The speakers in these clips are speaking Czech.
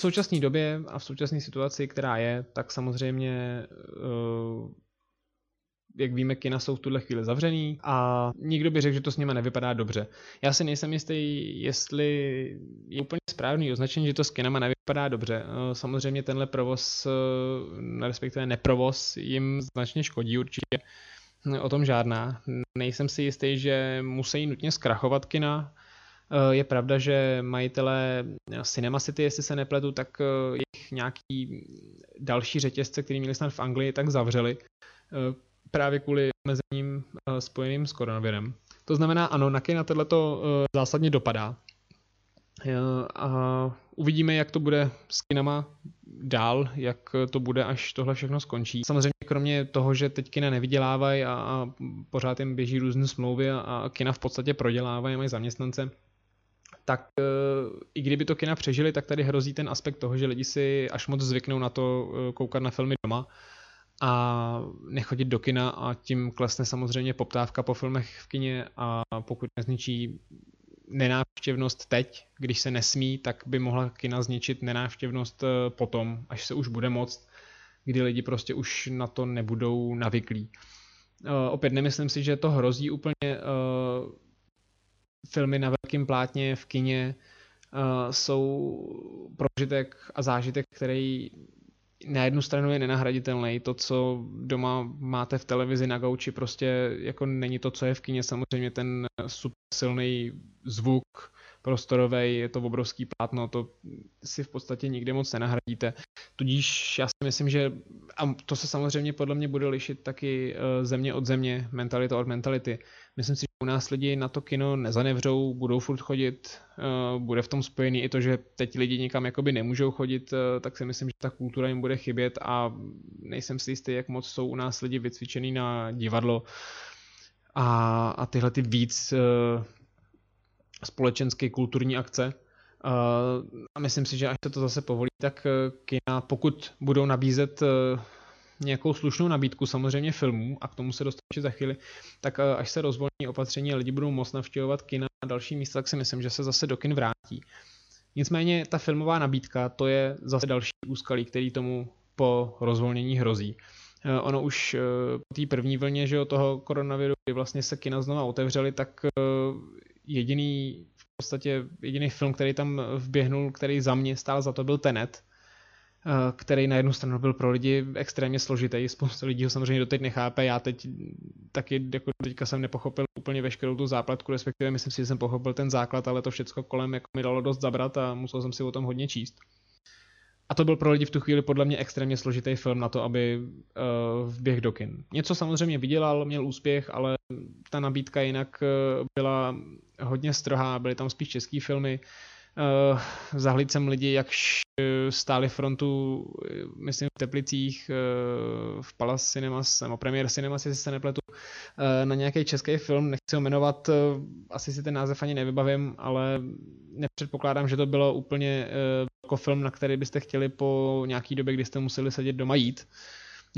současné době a v současné situaci, která je, tak samozřejmě uh, jak víme, kina jsou v tuhle chvíli zavřený a nikdo by řekl, že to s nimi nevypadá dobře. Já si nejsem jistý, jestli je úplně správný označení, že to s kinama nevypadá dobře. Eh, samozřejmě tenhle provoz, eh, respektive neprovoz, jim značně škodí určitě. O tom žádná. Nejsem si jistý, že musí nutně zkrachovat kina. Eh, je pravda, že majitelé Cinema City, jestli se nepletu, tak jejich nějaký další řetězce, který měli snad v Anglii, tak zavřeli právě kvůli omezením spojeným s koronavirem. To znamená, ano, na kina tohleto zásadně dopadá. A uvidíme, jak to bude s kinama dál, jak to bude, až tohle všechno skončí. Samozřejmě kromě toho, že teď kina nevydělávají a, a pořád jim běží různé smlouvy a, a kina v podstatě prodělávají, mají zaměstnance, tak uh, i kdyby to kina přežili, tak tady hrozí ten aspekt toho, že lidi si až moc zvyknou na to uh, koukat na filmy doma a nechodit do kina a tím klesne samozřejmě poptávka po filmech v kině a pokud nezničí nenávštěvnost teď, když se nesmí, tak by mohla kina zničit nenávštěvnost eh, potom, až se už bude moct, kdy lidi prostě už na to nebudou navyklí. Opět nemyslím si, že to hrozí úplně filmy na velkém plátně v kině uh, jsou prožitek a zážitek, který na jednu stranu je nenahraditelný. To, co doma máte v televizi na gauči, prostě jako není to, co je v kině. Samozřejmě ten super silný zvuk, prostorový, je to obrovský plátno, to si v podstatě nikdy moc nenahradíte. Tudíž já si myslím, že a to se samozřejmě podle mě bude lišit taky eh, země od země, mentalita od mentality. Myslím si, že u nás lidi na to kino nezanevřou, budou furt chodit, uh, bude v tom spojený i to, že teď lidi nikam jakoby nemůžou chodit, uh, tak si myslím, že ta kultura jim bude chybět a nejsem si jistý, jak moc jsou u nás lidi vycvičený na divadlo a, a tyhle ty víc uh, společenské kulturní akce. A myslím si, že až se to zase povolí, tak kina, pokud budou nabízet nějakou slušnou nabídku samozřejmě filmů, a k tomu se dostanu za chvíli, tak eh, až se rozvolní opatření a lidi budou moc navštěvovat kina a další místa, tak si myslím, že se zase do kin vrátí. Nicméně ta filmová nabídka, to je zase další úskalí, který tomu po rozvolnění hrozí. Eh, ono už eh, po té první vlně že toho koronaviru, kdy vlastně se kina znova otevřely, tak jediný v podstatě jediný film, který tam vběhnul, který za mě stál za to, byl Tenet, který na jednu stranu byl pro lidi extrémně složitý, spousta lidí ho samozřejmě doteď nechápe, já teď taky jako teďka jsem nepochopil úplně veškerou tu zápletku, respektive myslím si, že jsem pochopil ten základ, ale to všechno kolem jako mi dalo dost zabrat a musel jsem si o tom hodně číst. A to byl pro lidi v tu chvíli podle mě extrémně složitý film na to, aby uh, vběh do kin. Něco samozřejmě vydělal, měl úspěch, ale ta nabídka jinak uh, byla hodně strohá, byly tam spíš české filmy. Uh, zahlíd jsem lidi, jak stáli frontu, myslím, v Teplicích, eh, v Palace Cinemas, nebo Premier Cinemas, jestli se nepletu, eh, na nějaký český film, nechci ho jmenovat, eh, asi si ten název ani nevybavím, ale nepředpokládám, že to bylo úplně jako film, na který byste chtěli po nějaký době, kdy jste museli sedět doma jít.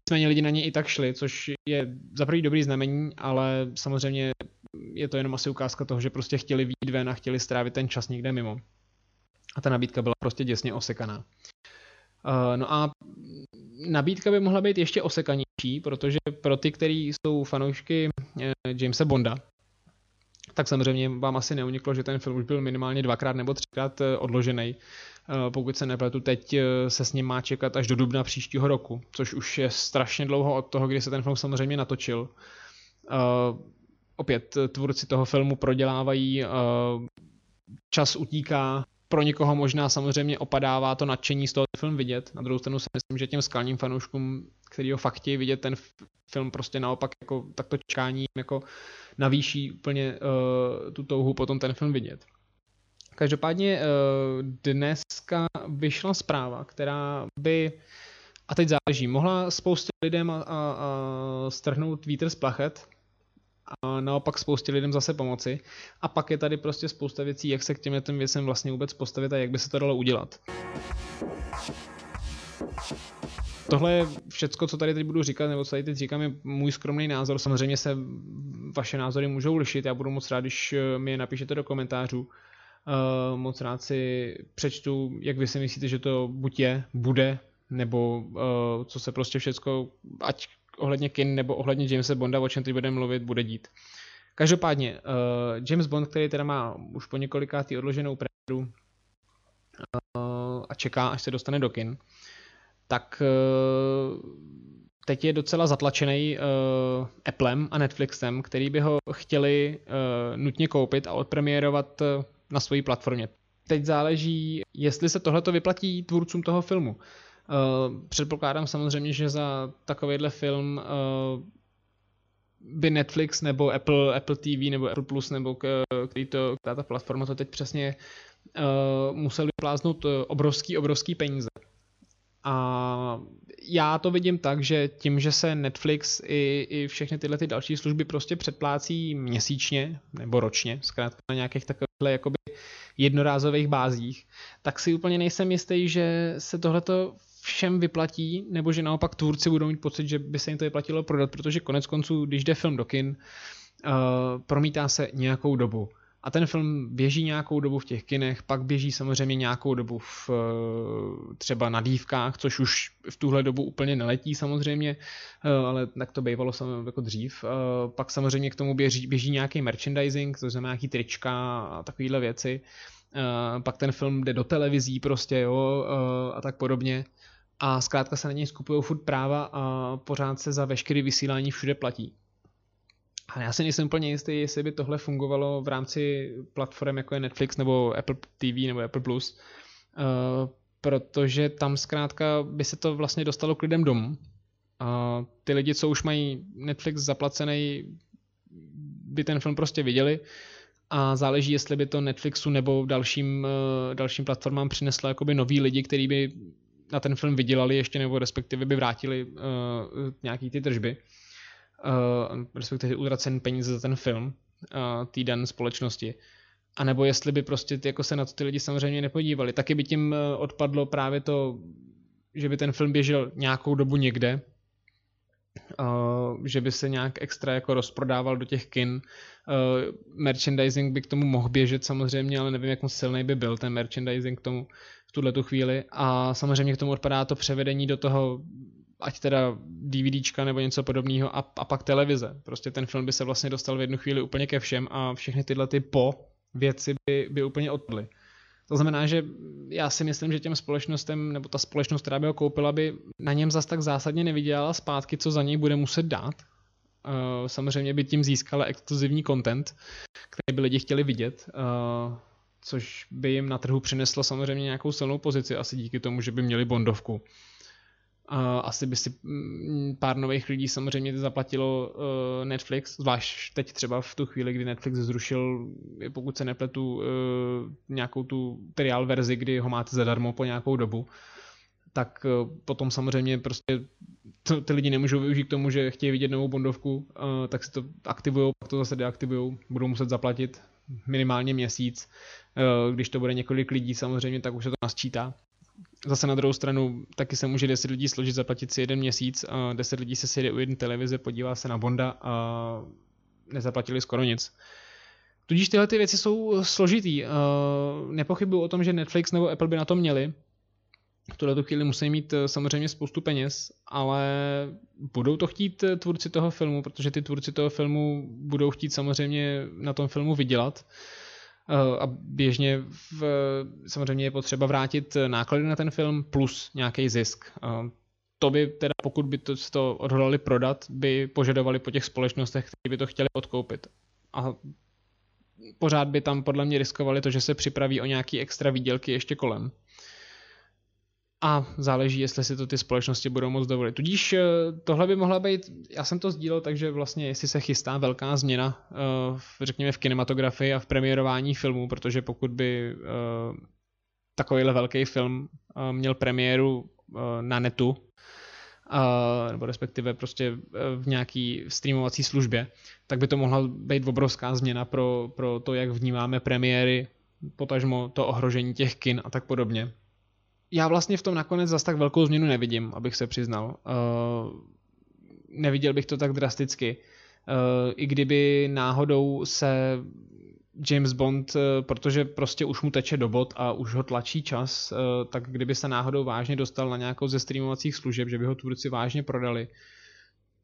Nicméně lidi na ně i tak šli, což je za prvý dobrý znamení, ale samozřejmě je to jenom asi ukázka toho, že prostě chtěli výjít ven a chtěli strávit ten čas někde mimo a ta nabídka byla prostě děsně osekaná. Uh, no a nabídka by mohla být ještě osekanější, protože pro ty, kteří jsou fanoušky uh, Jamesa Bonda, tak samozřejmě vám asi neuniklo, že ten film už byl minimálně dvakrát nebo třikrát uh, odložený. Pokud se nepletu, teď se s ním má čekat až do dubna příštího roku, což už je strašně dlouho od toho, kdy se ten film samozřejmě natočil. Opět tvůrci toho filmu prodělávají, čas utíká, pro někoho možná samozřejmě opadává to nadšení z toho film vidět. Na druhou stranu si myslím, že těm skalním fanouškům, který ho fakt chtějí vidět, ten film prostě naopak jako takto čekání jako navýší úplně uh, tu touhu potom ten film vidět. Každopádně uh, dneska vyšla zpráva, která by, a teď záleží, mohla spoustě lidem a, a, a strhnout vítr z plachet, a naopak spoustě lidem zase pomoci. A pak je tady prostě spousta věcí, jak se k těm těm věcem vlastně vůbec postavit a jak by se to dalo udělat. Tohle je všecko, co tady teď budu říkat, nebo co tady teď říkám, je můj skromný názor. Samozřejmě se vaše názory můžou lišit, já budu moc rád, když mi je napíšete do komentářů. Uh, moc rád si přečtu, jak vy si myslíte, že to buď je, bude, nebo uh, co se prostě všecko, ať ohledně Kin nebo ohledně Jamesa Bonda, o čem teď budeme mluvit, bude dít. Každopádně, uh, James Bond, který teda má už po několikátý odloženou premiéru uh, a čeká, až se dostane do kin, tak uh, teď je docela zatlačený uh, Applem a Netflixem, který by ho chtěli uh, nutně koupit a odpremiérovat uh, na své platformě. Teď záleží, jestli se tohle vyplatí tvůrcům toho filmu. Uh, předpokládám samozřejmě, že za takovýhle film uh, by Netflix nebo Apple, Apple TV nebo Apple Plus nebo k, který to, která ta platforma to teď přesně uh, museli pláznout obrovský, obrovský peníze. A já to vidím tak, že tím, že se Netflix i, i všechny tyhle ty další služby prostě předplácí měsíčně nebo ročně, zkrátka na nějakých takových jakoby jednorázových bázích, tak si úplně nejsem jistý, že se tohleto všem vyplatí, nebo že naopak tvůrci budou mít pocit, že by se jim to vyplatilo prodat, protože konec konců, když jde film do kin, uh, promítá se nějakou dobu. A ten film běží nějakou dobu v těch kinech, pak běží samozřejmě nějakou dobu v, eh, třeba na dívkách, což už v tuhle dobu úplně neletí samozřejmě, eh, ale tak to bývalo jako dřív. Pak samozřejmě k tomu běží, běží nějaký merchandising, to znamená nějaký trička a takovéhle věci. Pak ten film jde do televizí prostě, jo, a tak podobně a zkrátka se na něj skupují furt práva a pořád se za veškeré vysílání všude platí. A já si nejsem úplně jistý, jestli by tohle fungovalo v rámci platform jako je Netflix nebo Apple TV nebo Apple Plus, uh, protože tam zkrátka by se to vlastně dostalo k lidem domů. A ty lidi, co už mají Netflix zaplacený, by ten film prostě viděli a záleží, jestli by to Netflixu nebo dalším, uh, dalším platformám přineslo jakoby nový lidi, který by na ten film vydělali ještě, nebo respektive by vrátili uh, nějaký ty tržby, uh, respektive utracen peníze za ten film uh, týden společnosti. A nebo jestli by prostě jako se na to ty lidi samozřejmě nepodívali. Taky by tím odpadlo právě to, že by ten film běžel nějakou dobu někde, Uh, že by se nějak extra jako rozprodával do těch kin. Uh, merchandising by k tomu mohl běžet samozřejmě, ale nevím, jak moc silný by byl ten merchandising k tomu v tuhle tu chvíli. A samozřejmě k tomu odpadá to převedení do toho, ať teda DVDčka nebo něco podobného a, a pak televize. Prostě ten film by se vlastně dostal v jednu chvíli úplně ke všem a všechny tyhle ty po věci by, by úplně odpadly. To znamená, že já si myslím, že těm společnostem, nebo ta společnost, která by ho koupila, by na něm zas tak zásadně nevydělala zpátky, co za něj bude muset dát. Uh, samozřejmě by tím získala exkluzivní content, který by lidi chtěli vidět. Což by jim na trhu přineslo samozřejmě nějakou silnou pozici, asi díky tomu, že by měli bondovku. asi by si mm, pár nových lidí samozřejmě zaplatilo uh, Netflix, zvlášť teď třeba v tu chvíli, kdy Netflix zrušil, pokud se nepletu, uh, nějakou tu trial verzi, kdy ho máte zadarmo po nějakou dobu, tak uh, potom samozřejmě prostě to, ty lidi nemůžou využít k tomu, že chtějí vidět novou bondovku, tak si to aktivují, pak to zase deaktivují, budou muset zaplatit minimálně měsíc Eh, když to bude několik lidí samozřejmě, tak už se to nasčítá. Zase na druhou stranu taky se může 10 lidí složit, zaplatit si jeden měsíc a 10 lidí se sjede u jedné televize, podívá se na Bonda a nezaplatili skoro nic. Tudíž tyhle ty věci jsou složitý. Eh, nepochybuji o tom, že Netflix nebo Apple by na to měli. V tuhle chvíli musí mít eh, samozřejmě spoustu peněz, ale budou to chtít tvůrci toho filmu, protože ty tvůrci toho filmu budou chtít samozřejmě na tom filmu vydělat. Eh, a běžně v, samozřejmě je potřeba vrátit náklady na ten film plus nějaký zisk. Eh, to by teda, pokud by to, to odhodlali prodat, by požadovali po těch společnostech, které by to chtěli odkoupit. A pořád by tam podle mě riskovali to, že se připraví o nějaký extra výdělky ještě kolem a záleží, jestli si to ty společnosti budou moc dovolit. Tudíž eh, tohle by mohla být, já jsem to sdílel, takže vlastně jestli se chystá velká změna, uh, řekněme v kinematografii a v premiérování filmů, protože pokud by uh, takovýhle velký film měl premiéru na netu, nebo respektive prostě v nějaký streamovací službě, tak by to mohla být obrovská změna pro, pro to, jak vnímáme premiéry, potažmo to ohrožení těch kin a tak podobně já vlastně v tom nakonec zase tak velkou změnu nevidím, abych se přiznal. Uh, neviděl bych to tak drasticky. Uh, I kdyby náhodou se James Bond, eh, protože prostě už mu teče do bod a už ho tlačí čas, eh, tak kdyby se náhodou vážně dostal na nějakou ze streamovacích služeb, že by ho tvůrci vážně prodali,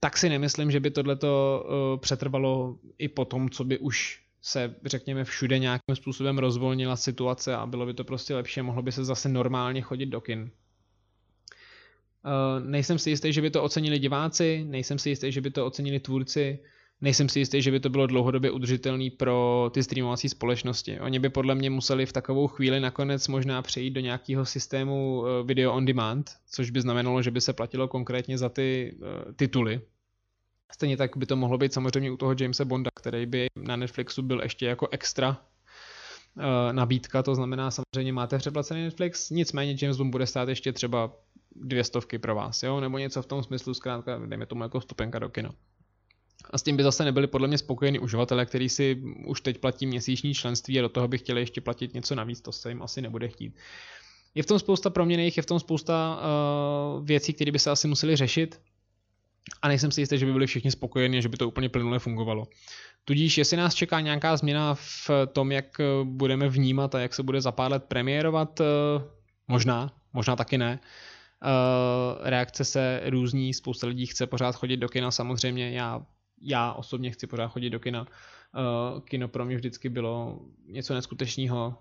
tak si nemyslím, že by tohleto přetrvalo i po tom, co by už se, řekněme, všude nějakým způsobem rozvolnila situace a bylo by to prostě lepší mohlo by se zase normálně chodit do kin. nejsem si jistý, že by to ocenili diváci, nejsem si jistý, že by to ocenili tvůrci, nejsem si jistý, že by to bylo dlouhodobě udržitelný pro ty streamovací společnosti. Oni by podle mě museli v takovou chvíli nakonec možná přejít do nějakého systému eh, video on demand, což by znamenalo, že by se platilo konkrétně za ty uh, tituly. Stejně tak by to mohlo být samozřejmě u toho Jamesa Bonda, který by na Netflixu byl ještě jako extra uh, nabídka, to znamená samozřejmě máte předplacený Netflix, nicméně James Bond bude stát ještě třeba dvě stovky pro vás, jo? nebo něco v tom smyslu, zkrátka, dejme tomu jako vstupenka do kina. A s tím by zase nebyli podle mě spokojení uživatelé, který si už teď platí měsíční členství a do toho by chtěli ještě platit něco navíc, to se jim asi nebude chtít. Je v tom spousta proměných, je v tom spousta uh, věcí, které by se asi museli řešit a nejsem si jistý, že by byli všichni spokojeni, že by to úplně plynule fungovalo. Tudíž, jestli nás čeká nějaká změna v tom, jak budeme vnímat a jak se bude za pár let premiérovat, uh, možná, možná taky ne. Uh, reakce se různí, spousta lidí chce pořád chodit do kina, samozřejmě já já osobně chci pořád chodit do kina. Kino pro mě vždycky bylo něco neskutečného.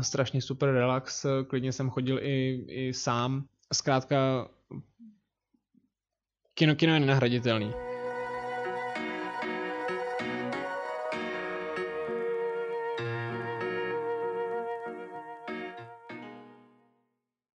Strašně super relax, klidně jsem chodil i, i sám. Zkrátka, kino, kino je nenahraditelný.